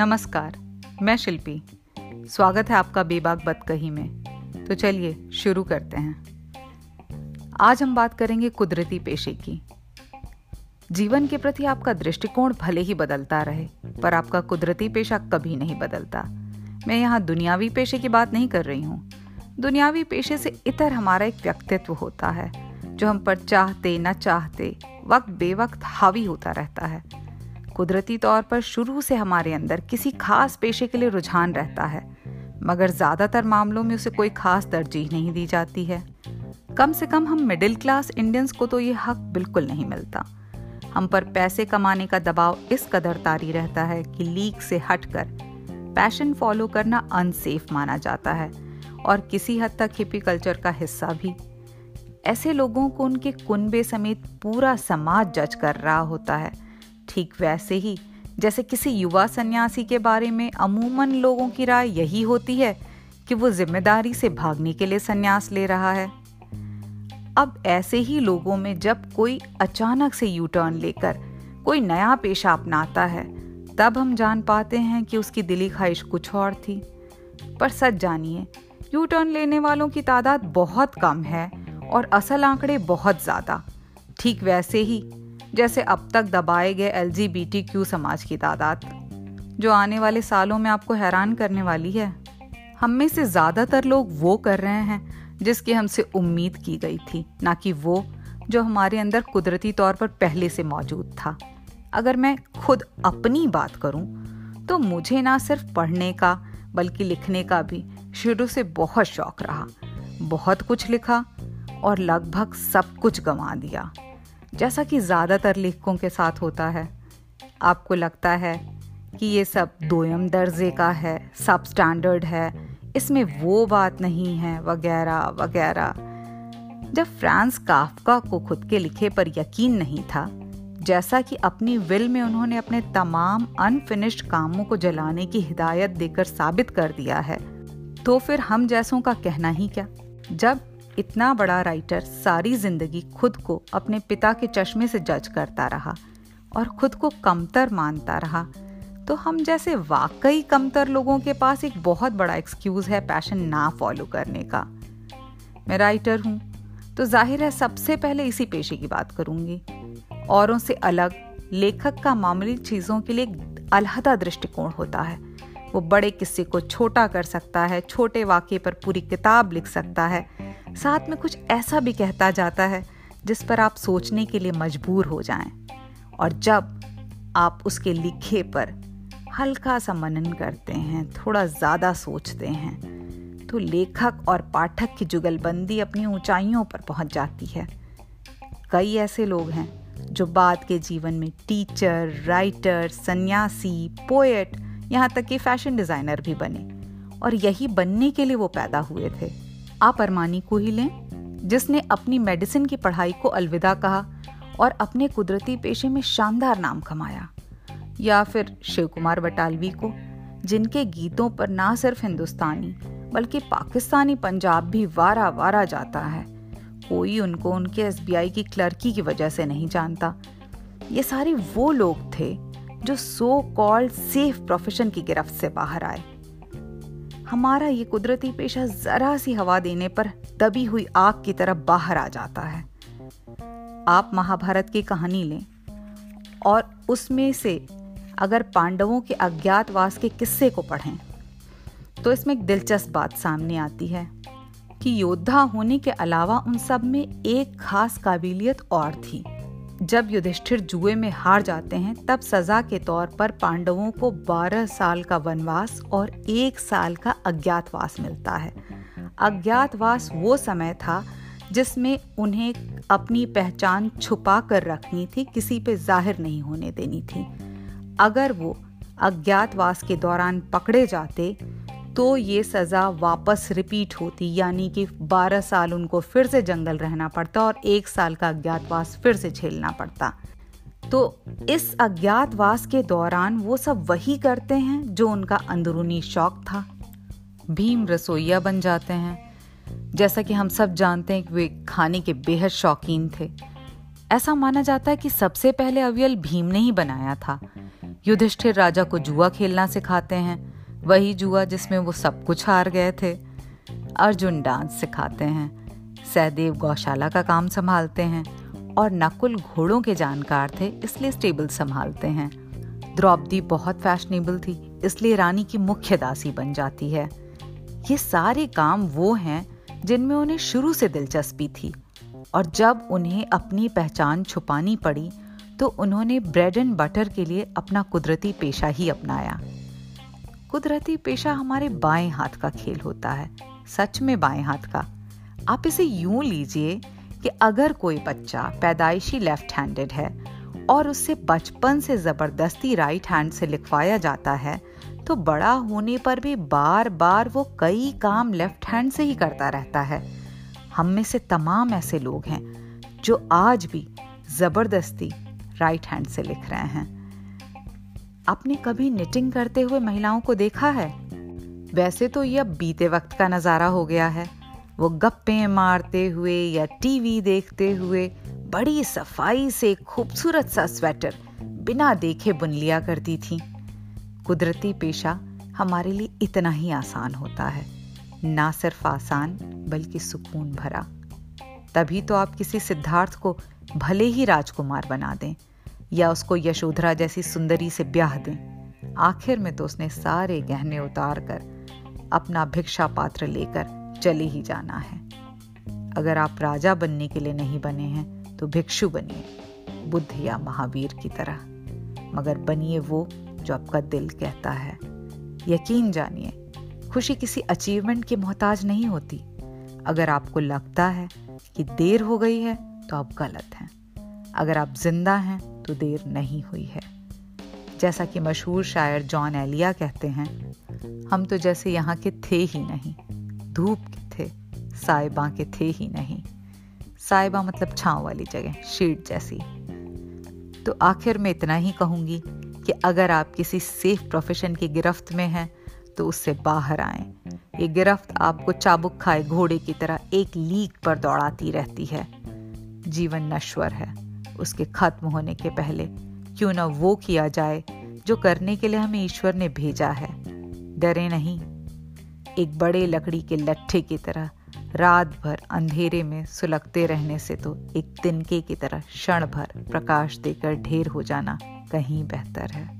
नमस्कार, मैं शिल्पी। स्वागत है आपका बेबाक बदकही में। तो चलिए, शुरू करते हैं। आज हम बात करेंगे कुदरती पेशे की। जीवन के प्रति आपका दृष्टिकोण भले ही बदलता रहे, पर आपका कुदरती पेशा कभी नहीं बदलता। मैं यहाँ दुनियावी पेशे की बात नहीं कर रही हूँ। दुनियावी पेशे से इतर हमारा एक व्यक्तित्व होता है, जो हम पर चाहते, न चाहते वक्त बेवक्त हावी होता रहता है। कुदरती तौर पर शुरू से हमारे अंदर किसी खास पेशे के लिए रुझान रहता है, मगर ज़्यादातर मामलों में उसे कोई खास तरजीह नहीं दी जाती है। कम से कम हम मिडिल क्लास इंडियंस को तो ये हक बिल्कुल नहीं मिलता। हम पर पैसे कमाने का दबाव इस कदर तारी रहता है कि लीक से हटकर पैशन फॉलो करना अनसेफ माना जाता है, और किसी हद तक हिपी कल्चर का हिस्सा भी। ऐसे लोगों को उनके कुनबे समेत पूरा समाज जज कर रहा होता है ठीक वैसे ही। जैसे किसी युवा सन्यासी के बारे में अमूमन लोगों की राय यही होती है कि वो ज़िम्मेदारी से भागने के लिए सन्यास ले रहा है। अब ऐसे ही लोगों में जब कोई अचानक से यू टर्न लेकर कोई नया पेशा अपनाता है, तब हम जान पाते हैं कि उसकी दिली ख्वाहिश कुछ और थी। पर सच जानिए यू टर्न लेने वालों की तादाद बहुत कम है और असल आंकड़े बहुत ज़्यादा। ठीक वैसे ही जैसे अब तक दबाए गए एल क्यू समाज की तादाद, जो आने वाले सालों में आपको हैरान करने वाली है। हम में से ज़्यादातर लोग वो कर रहे हैं, जिसकी हमसे उम्मीद की गई थी, ना कि वो, जो हमारे अंदर कुदरती तौर पर पहले से मौजूद था। अगर मैं खुद अपनी बात करूँ तो मुझे ना सिर्फ़ पढ़ने का, बल्कि लिखने का भी शुरू से बहुत शौक रहा। बहुत कुछ लिखा और लगभग सब कुछ गंवा दिया। जैसा कि ज़्यादातर लेखकों के साथ होता है। आपको लगता है कि ये सब दोयम दर्जे का है सब स्टैंडर्ड है, इसमें वो बात नहीं है, वगैरह वगैरह। जब फ्रांस काफका को खुद के लिखे पर यकीन नहीं था, जैसा कि अपनी विल में उन्होंने अपने तमाम अनफिनिश्ड कामों को जलाने की हिदायत देकर साबित कर दिया है तो फिर हम जैसों का कहना ही क्या? जब इतना बड़ा राइटर सारी ज़िंदगी खुद को अपने पिता के चश्मे से जज करता रहा और खुद को कमतर मानता रहा। तो हम जैसे वाकई कमतर लोगों के पास एक बहुत बड़ा एक्सक्यूज है पैशन ना फॉलो करने का। मैं राइटर हूँ तो ज़ाहिर है सबसे पहले इसी पेशे की बात करूँगी। औरों से अलग, लेखक का मामूली चीज़ों के लिए एक अलहदा दृष्टिकोण होता है। वो बड़े किस्से को छोटा कर सकता है, छोटे वाक्य पर पूरी किताब लिख सकता है। साथ में कुछ ऐसा भी कहता जाता है, जिस पर आप सोचने के लिए मजबूर हो जाएँ। और जब आप उसके लिखे पर हल्का सा मनन करते हैं, थोड़ा ज़्यादा सोचते हैं तो लेखक और पाठक की जुगलबंदी अपनी ऊंचाइयों पर पहुँच जाती है। कई ऐसे लोग हैं, जो बाद के जीवन में टीचर, राइटर, सन्यासी, पोएट, यहाँ तक कि फ़ैशन डिज़ाइनर भी बने। और यही बनने के लिए वो पैदा हुए थे। आप अरमानी को ही लें, जिसने अपनी मेडिसिन की पढ़ाई को अलविदा कहा और अपने कुदरती पेशे में शानदार नाम कमाया। या फिर शिव कुमार बटालवी को, जिनके गीतों पर ना सिर्फ़ हिंदुस्तानी, बल्कि पाकिस्तानी पंजाब भी वारा वारा जाता है, कोई उनको उनके एसबीआई की क्लर्की की वजह से नहीं जानता। ये सारे वो लोग थे, जो सो कॉल्ड सेफ़ प्रोफेशन की गिरफ्त से बाहर आए। हमारा ये कुदरती पेशा जरा सी हवा देने पर दबी हुई आग की तरफ़ बाहर आ जाता है। आप महाभारत की कहानी लें और उसमें से अगर पांडवों के अज्ञातवास के किस्से को पढ़ें तो इसमें एक दिलचस्प बात सामने आती है कि योद्धा होने के अलावा उन सब में एक खास काबिलियत और थी। जब युधिष्ठिर जुए में हार जाते हैं, तब सजा के तौर पर पांडवों को 12 साल का वनवास और एक साल का अज्ञातवास मिलता है। अज्ञातवास वो समय था जिसमें उन्हें अपनी पहचान छुपा कर रखनी थी, किसी पे ज़ाहिर नहीं होने देनी थी। अगर वो अज्ञातवास के दौरान पकड़े जाते तो ये सज़ा वापस रिपीट होती, यानी कि 12 साल उनको फिर से जंगल रहना पड़ता और एक साल का अज्ञातवास फिर से झेलना पड़ता। तो इस अज्ञातवास के दौरान वो सब वही करते हैं जो उनका अंदरूनी शौक था। भीम रसोईया बन जाते हैं। जैसा कि हम सब जानते हैं कि वे खाने के बेहद शौकीन थे। ऐसा माना जाता है कि सबसे पहले अवियल भीम ने ही बनाया था। युधिष्ठिर राजा को जुआ खेलना सिखाते हैं। वही जुआ जिसमें वो सब कुछ हार गए थे। अर्जुन डांस सिखाते हैं, सहदेव गौशाला का काम संभालते हैं और नकुल घोड़ों के जानकार थे, इसलिए स्टेबल संभालते हैं। द्रौपदी बहुत फैशनेबल थी, इसलिए रानी की मुख्य दासी बन जाती है। ये सारे काम वो हैं जिनमें उन्हें शुरू से दिलचस्पी थी और जब उन्हें अपनी पहचान छुपानी पड़ी तो उन्होंने ब्रेड एंड बटर के लिए अपना कुदरती पेशा ही अपनाया। कुदरती पेशा हमारे बाएँ हाथ का खेल होता है, सच में बाएँ हाथ का। आप इसे यूँ लीजिए कि अगर कोई बच्चा पैदाइशी लेफ़्ट हैंडेड है और उससे बचपन से ज़बरदस्ती राइट हैंड से लिखवाया जाता है तो बड़ा होने पर भी बार बार वो कई काम लेफ़्ट हैंड से ही करता रहता है। हम में से तमाम ऐसे लोग हैं जो आज भी ज़बरदस्ती राइट हैंड से लिख रहे हैं। आपने कभी निटिंग करते हुए महिलाओं को देखा है? वैसे तो यह बीते वक्त का नज़ारा हो गया है। वो गप्पे मारते हुए या टीवी देखते हुए बड़ी सफ़ाई से खूबसूरत सा स्वेटर बिना देखे बुन लिया करती थी। कुदरती पेशा हमारे लिए इतना ही आसान होता है। ना सिर्फ़ आसान, बल्कि सुकून भरा। तभी तो आप किसी सिद्धार्थ को भले ही राजकुमार बना दें। या उसको यशोधरा जैसी सुंदरी से ब्याह दें। आखिर में तो उसने सारे गहने उतार कर अपना भिक्षा पात्र लेकर चले ही जाना है। अगर आप राजा बनने के लिए नहीं बने हैं तो भिक्षु बनिए, बुद्ध या महावीर की तरह। मगर बनिए वो जो आपका दिल कहता है। यकीन जानिए, खुशी किसी अचीवमेंट की मोहताज नहीं होती। अगर आपको लगता है कि देर हो गई है तो आप गलत हैं। अगर आप ज़िंदा हैं तो देर नहीं हुई है। जैसा कि मशहूर शायर जॉन एलिया कहते हैं, हम तो जैसे यहाँ के थे ही नहीं, धूप के थे, साइबा के थे ही नहीं। साइबा मतलब छांव वाली जगह, शीट जैसी। तो आखिर में इतना ही कहूँगी कि अगर आप किसी सेफ़ प्रोफेशन की गिरफ्त में हैं तो उससे बाहर आए। ये गिरफ्त आपको चाबुक खाए घोड़े की तरह एक लीक पर दौड़ाती रहती है। जीवन नश्वर है। उसके खत्म होने के पहले क्यों ना वो किया जाए जो करने के लिए हमें ईश्वर ने भेजा है। डरे नहीं। एक बड़े लकड़ी के लट्ठे की तरह रात भर अंधेरे में सुलगते रहने से तो एक तिनके की तरह क्षण भर प्रकाश देकर ढेर हो जाना कहीं बेहतर है।